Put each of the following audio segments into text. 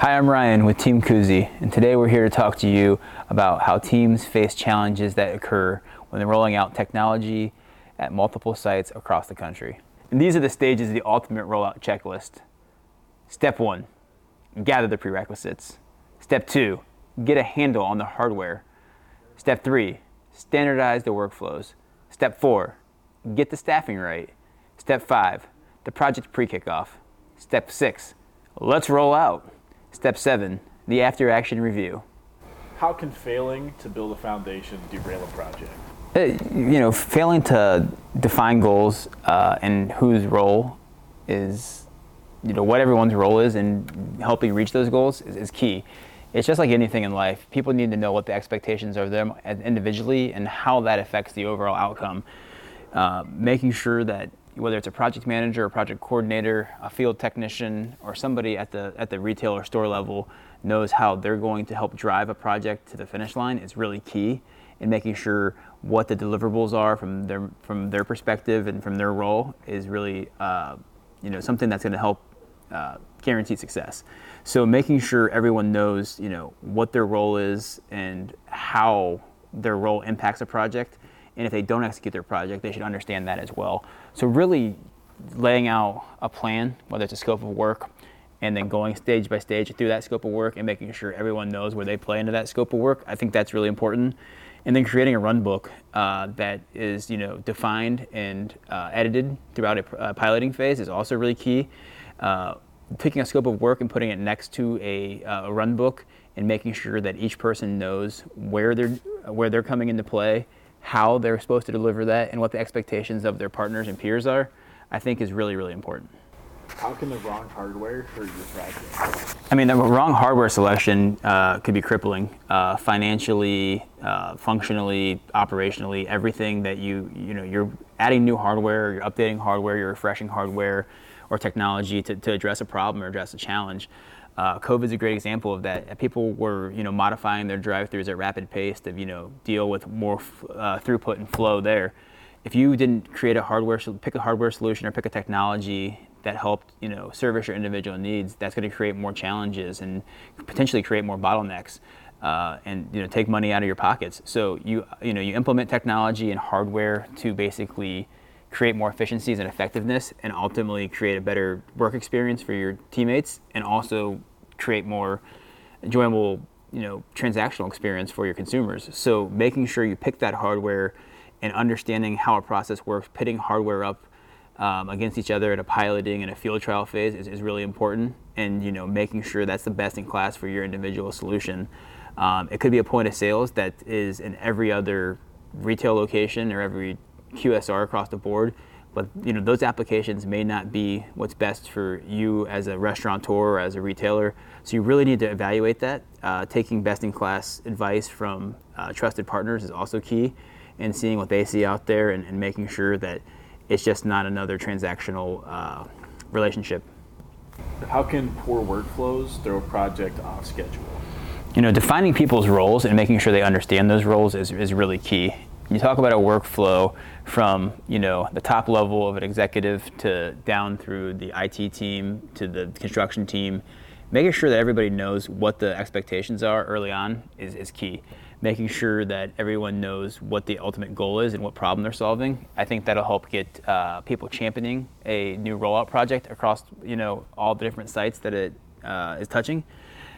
Hi, I'm Ryan with Team CUSI, and today we're here to talk to you about how teams face challenges that occur when they're rolling out technology at multiple sites across the country. And these are the stages of the ultimate rollout checklist. Step one, gather the prerequisites. Step two, get a handle on the hardware. Step three, standardize the workflows. Step four, get the staffing right. Step five, the project pre kickoff. Step six, let's roll out. Step seven, the after action review. How can failing to build a foundation derail a project? Uh, you know, failing to define goals uh, and whose role is, you know, what everyone's role is in helping reach those goals is, is key. It's just like anything in life. People need to know what the expectations are of them individually and how that affects the overall outcome. Uh, making sure that whether it's a project manager, a project coordinator, a field technician, or somebody at the at the retail or store level knows how they're going to help drive a project to the finish line is really key in making sure what the deliverables are from their from their perspective and from their role is really uh, you know something that's going to help uh, guarantee success. So making sure everyone knows you know what their role is and how their role impacts a project and if they don't execute their project, they should understand that as well. So really laying out a plan, whether it's a scope of work, and then going stage by stage through that scope of work and making sure everyone knows where they play into that scope of work. I think that's really important. And then creating a run book uh, that is, you know, defined and uh, edited throughout a uh, piloting phase is also really key. Uh, taking a scope of work and putting it next to a, uh, a run book and making sure that each person knows where they're where they're coming into play how they're supposed to deliver that and what the expectations of their partners and peers are, I think is really, really important. How can the wrong hardware hurt your project? I mean, the wrong hardware selection uh, could be crippling uh, financially, uh, functionally, operationally. Everything that you you know you're adding new hardware, you're updating hardware, you're refreshing hardware or technology to, to address a problem or address a challenge. Uh, COVID is a great example of that. People were, you know, modifying their drive-throughs at rapid pace to, you know, deal with more f- uh, throughput and flow there. If you didn't create a hardware, pick a hardware solution or pick a technology that helped, you know, service your individual needs, that's going to create more challenges and potentially create more bottlenecks. Uh, and you know take money out of your pockets. So you you know you implement technology and hardware to basically create more efficiencies and effectiveness and ultimately create a better work experience for your teammates and also create more enjoyable you know transactional experience for your consumers. So making sure you pick that hardware and understanding how a process works pitting hardware up um, against each other at a piloting and a field trial phase is, is, really important. And you know making sure that's the best in class for your individual solution. Um, it could be a point of sales that is in every other retail location or every QSR across the board. But you know those applications may not be what's best for you as a restaurateur or as a retailer. So you really need to evaluate that. Uh, taking best-in-class advice from uh, trusted partners is also key, and seeing what they see out there and, and making sure that it's just not another transactional uh, relationship. How can poor workflows throw a project off schedule? You know, defining people's roles and making sure they understand those roles is, is really key you talk about a workflow from you know the top level of an executive to down through the IT team to the construction team, making sure that everybody knows what the expectations are early on is, is key. Making sure that everyone knows what the ultimate goal is and what problem they're solving. I think that'll help get uh, people championing a new rollout project across you know all the different sites that it uh, is touching.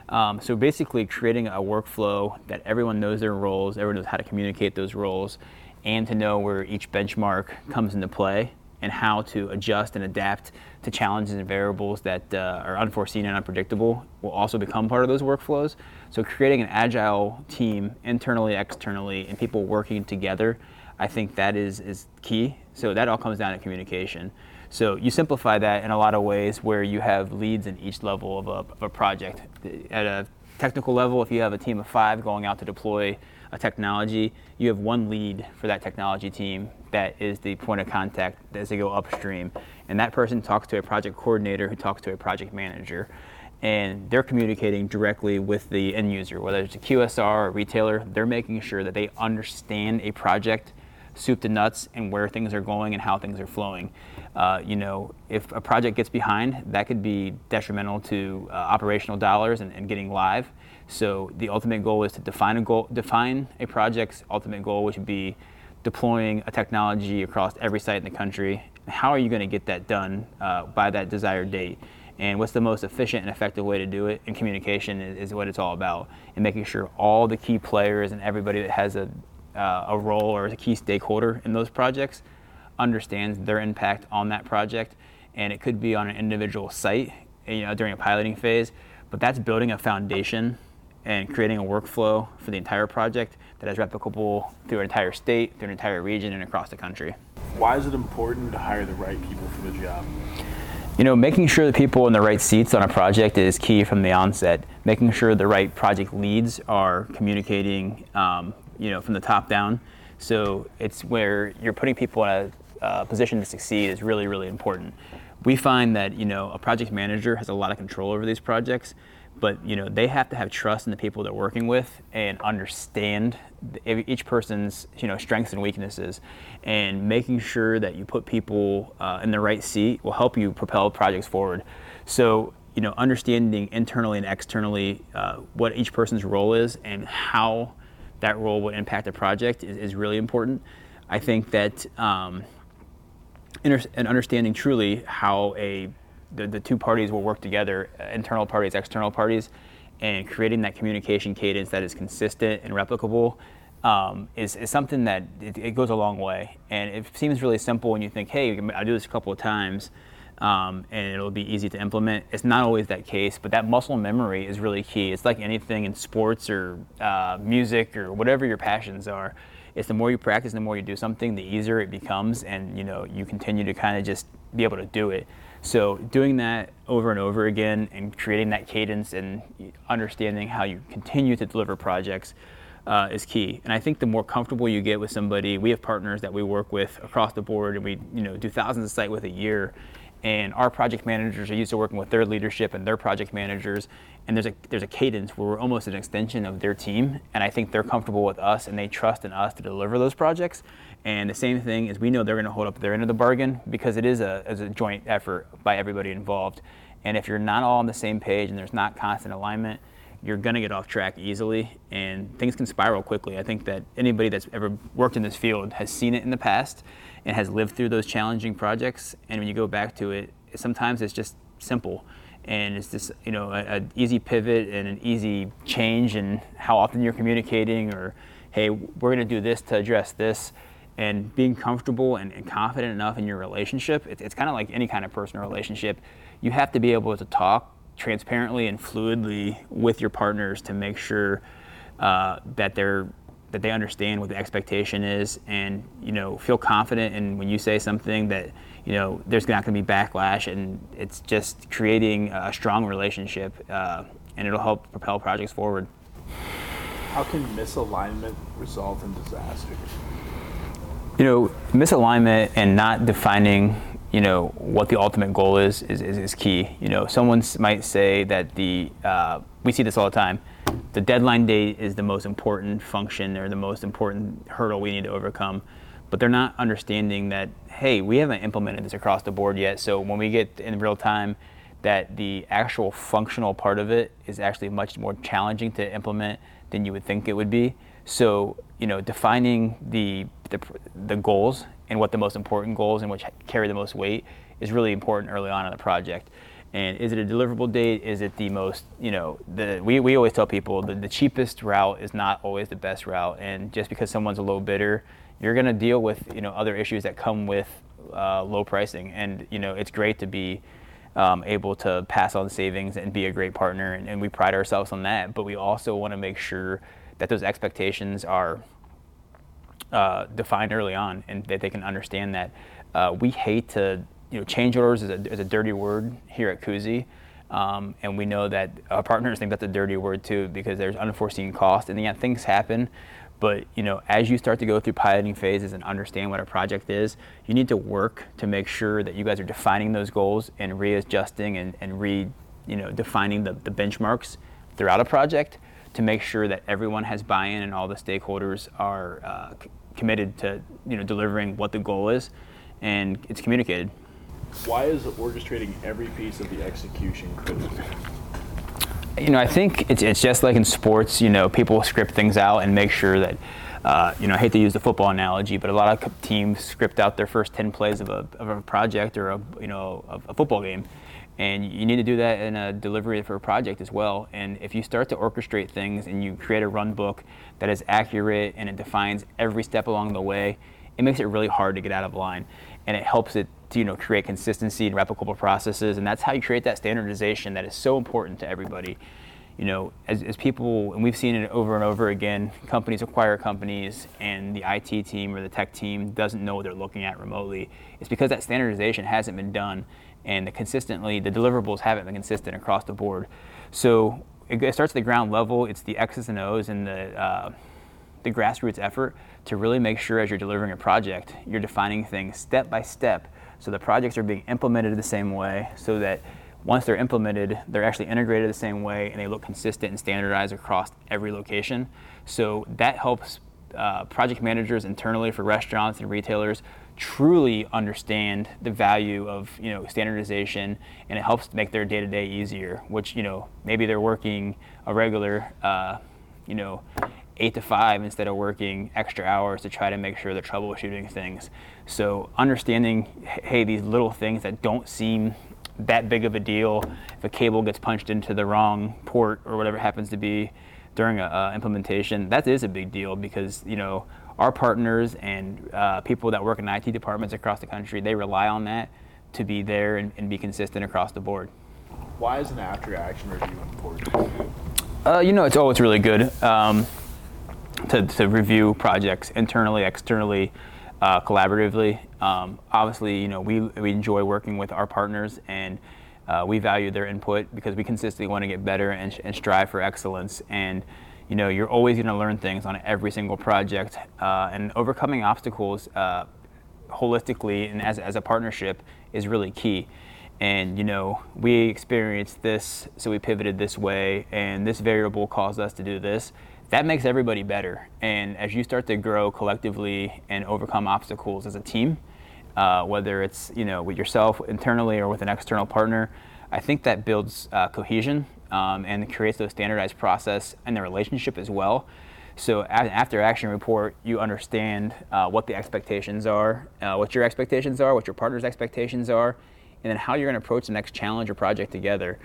Um, so basically, creating a workflow that everyone knows their roles, everyone knows how to communicate those roles, and to know where each benchmark comes into play and how to adjust and adapt to challenges and variables that uh, are unforeseen and unpredictable will also become part of those workflows. So creating an agile team internally, externally, and people working together, I think that is, is key. So that all comes down to communication. So you simplify that in a lot of ways where you have leads in each level of a, of a project. At a technical level, if you have a team of five going out to deploy a technology, you have one lead for that technology team that is the point of contact as they go upstream. And that person talks to a project coordinator who talks to a project manager. And they're communicating directly with the end user, whether it's a QSR or a retailer. They're making sure that they understand a project soup to nuts and where things are going and how things are flowing. Uh, you know, if a project gets behind, that could be detrimental to uh, operational dollars and, and getting live. So the ultimate goal is to define a goal, define a project's ultimate goal, which would be deploying a technology across every site in the country. How are you going to get that done uh, by that desired date? And what's the most efficient and effective way to do it? And communication is, is what it's all about. And making sure all the key players and everybody that has a, uh, a role or a key stakeholder in those projects understands their impact on that project. And it could be on an individual site, you know, during a piloting phase, but that's building a foundation and creating a workflow for the entire project that is replicable through an entire state, through an entire region, and across the country. Why is it important to hire the right people for the job? You know, making sure the people in the right seats on a project is key from the onset. Making sure the right project leads are communicating, um, you know, from the top down. So it's where you're putting people in a uh, position to succeed is really, really important. We find that you know a project manager has a lot of control over these projects, but you know they have to have trust in the people they're working with and understand each person's you know strengths and weaknesses and making sure that you put people uh, in the right seat will help you propel projects forward so you know understanding internally and externally uh, what each person's role is and how that role would impact a project is, is really important i think that um, and understanding truly how a the, the two parties will work together, uh, internal parties, external parties, and creating that communication cadence that is consistent and replicable um, is, is something that it, it, goes a long way. And it seems really simple when you think, hey, I'll do this a couple of times um, and it'll be easy to implement. It's not always that case, but that muscle memory is really key. It's like anything in sports or uh, music or whatever your passions are. It's the more you practice, the more you do something, the easier it becomes, and you know you continue to kind of just be able to do it. So doing that over and over again and creating that cadence and understanding how you continue to deliver projects uh, is key. And I think the more comfortable you get with somebody, we have partners that we work with across the board, and we you know do thousands of sites with a year. And our project managers are used to working with their leadership and their project managers, and there's a there's a cadence where we're almost an extension of their team. And I think they're comfortable with us, and they trust in us to deliver those projects. And the same thing is we know they're going to hold up their end of the bargain because it is a, is a joint effort by everybody involved. And if you're not all on the same page and there's not constant alignment, you're going to get off track easily and things can spiral quickly. I think that anybody that's ever worked in this field has seen it in the past and has lived through those challenging projects. And when you go back to it, sometimes it's just simple and it's just you know an easy pivot and an easy change in how often you're communicating or hey we're going to do this to address this and being comfortable and, and confident enough in your relationship it, it's kind of like any kind of personal relationship you have to be able to talk transparently and fluidly with your partners to make sure uh, that they're that they understand what the expectation is and you know feel confident in when you say something that you know there's not going to be backlash and it's just creating a strong relationship uh, and it'll help propel projects forward. How can misalignment result in disaster? You know, misalignment and not defining, you know, what the ultimate goal is is, is, is key. You know, someone might say that the uh, we see this all the time. The deadline date is the most important function or the most important hurdle we need to overcome, but they're not understanding that hey, we haven't implemented this across the board yet. So when we get in real time, that the actual functional part of it is actually much more challenging to implement than you would think it would be. So, you know, defining the, the, the goals and what the most important goals and which carry the most weight is really important early on in the project. And is it a deliverable date? Is it the most, you know, the we, we always tell people the, the cheapest route is not always the best route. And just because someone's a low bidder, you're going to deal with, you know, other issues that come with uh, low pricing. And, you know, it's great to be um, able to pass on savings and be a great partner. And, and we pride ourselves on that. But we also want to make sure that those expectations are uh, defined early on and that they can understand that. Uh, we hate to, you know, change orders is a, is a dirty word here at CUSI. Um, and we know that our partners think that's a dirty word too because there's unforeseen cost and yeah, things happen. But you know, as you start to go through piloting phases and understand what a project is, you need to work to make sure that you guys are defining those goals and readjusting and, and re, you know, defining the, the benchmarks throughout a project to make sure that everyone has buy-in and all the stakeholders are uh, committed to you know delivering what the goal is, and it's communicated. Why is orchestrating every piece of the execution critical? You know, I think it's, it's just like in sports. You know, people script things out and make sure that. Uh, you know, I hate to use the football analogy, but a lot of teams script out their first 10 plays of a, of a project or a, you know, a, a football game. And you need to do that in a delivery for a project as well. And if you start to orchestrate things and you create a run book that is accurate and it defines every step along the way, it makes it really hard to get out of line. And it helps it to you know create consistency and replicable processes. And that's how you create that standardization that is so important to everybody. You know, as, as people, and we've seen it over and over again, companies acquire companies and the IT team or the tech team doesn't know what they're looking at remotely. It's because that standardization hasn't been done and the consistently the deliverables haven't been consistent across the board. So it, starts at the ground level. It's the X's and O's and the uh, the grassroots effort to really make sure as you're delivering a project, you're defining things step by step, so the projects are being implemented the same way, so that once they're implemented, they're actually integrated the same way and they look consistent and standardized across every location. So that helps uh, project managers internally for restaurants and retailers truly understand the value of you know standardization and it helps make their day-to-day easier which you know maybe they're working a regular uh, you know eight to five instead of working extra hours to try to make sure they're troubleshooting things so understanding hey these little things that don't seem that big of a deal if a cable gets punched into the wrong port or whatever happens to be during a uh, implementation that is a big deal because you know our partners and uh, people that work in IT departments across the country, they rely on that to be there and, and be consistent across the board. Why is an after action review important? Uh, you know, it's always really good um, to, to review projects internally, externally, uh, collaboratively. Um, obviously, you know, we, we enjoy working with our partners and uh, we value their input because we consistently want to get better and, and strive for excellence. And you know, you're always going to learn things on every single project, uh, and overcoming obstacles uh, holistically and as, as a partnership is really key. And you know, we experienced this, so we pivoted this way, and this variable caused us to do this. That makes everybody better. And as you start to grow collectively and overcome obstacles as a team, uh, whether it's you know with yourself internally or with an external partner, I think that builds uh, cohesion um, and creates those standardized process and the relationship as well. So after action report, you understand uh, what the expectations are, uh, what your expectations are, what your partner's expectations are, and then how you're going to approach the next challenge or project together.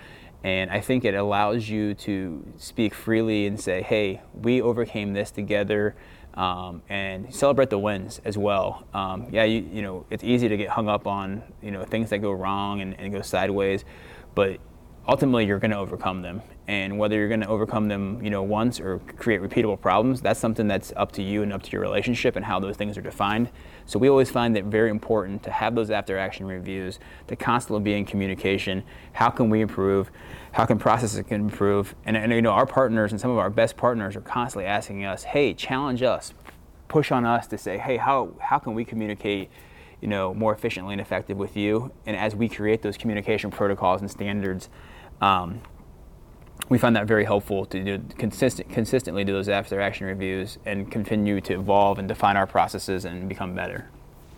And I think it allows you to speak freely and say, hey, we overcame this together. Um, and celebrate the wins as well. Um, yeah, you, you know, it's easy to get hung up on, you know, things that go wrong and, and go sideways, but ultimately you're going to overcome them and whether you're going to overcome them you know once or create repeatable problems that's something that's up to you and up to your relationship and how those things are defined. So we always find it very important to have those after action reviews to constantly be in communication. How can we improve? How can processes can improve? And, and you know our partners and some of our best partners are constantly asking us hey challenge us. Push on us to say hey how how can we communicate you know more efficiently and effective with you and as we create those communication protocols and standards um, we find that very helpful to do consistent, consistently do those after action reviews and continue to evolve and define our processes and become better.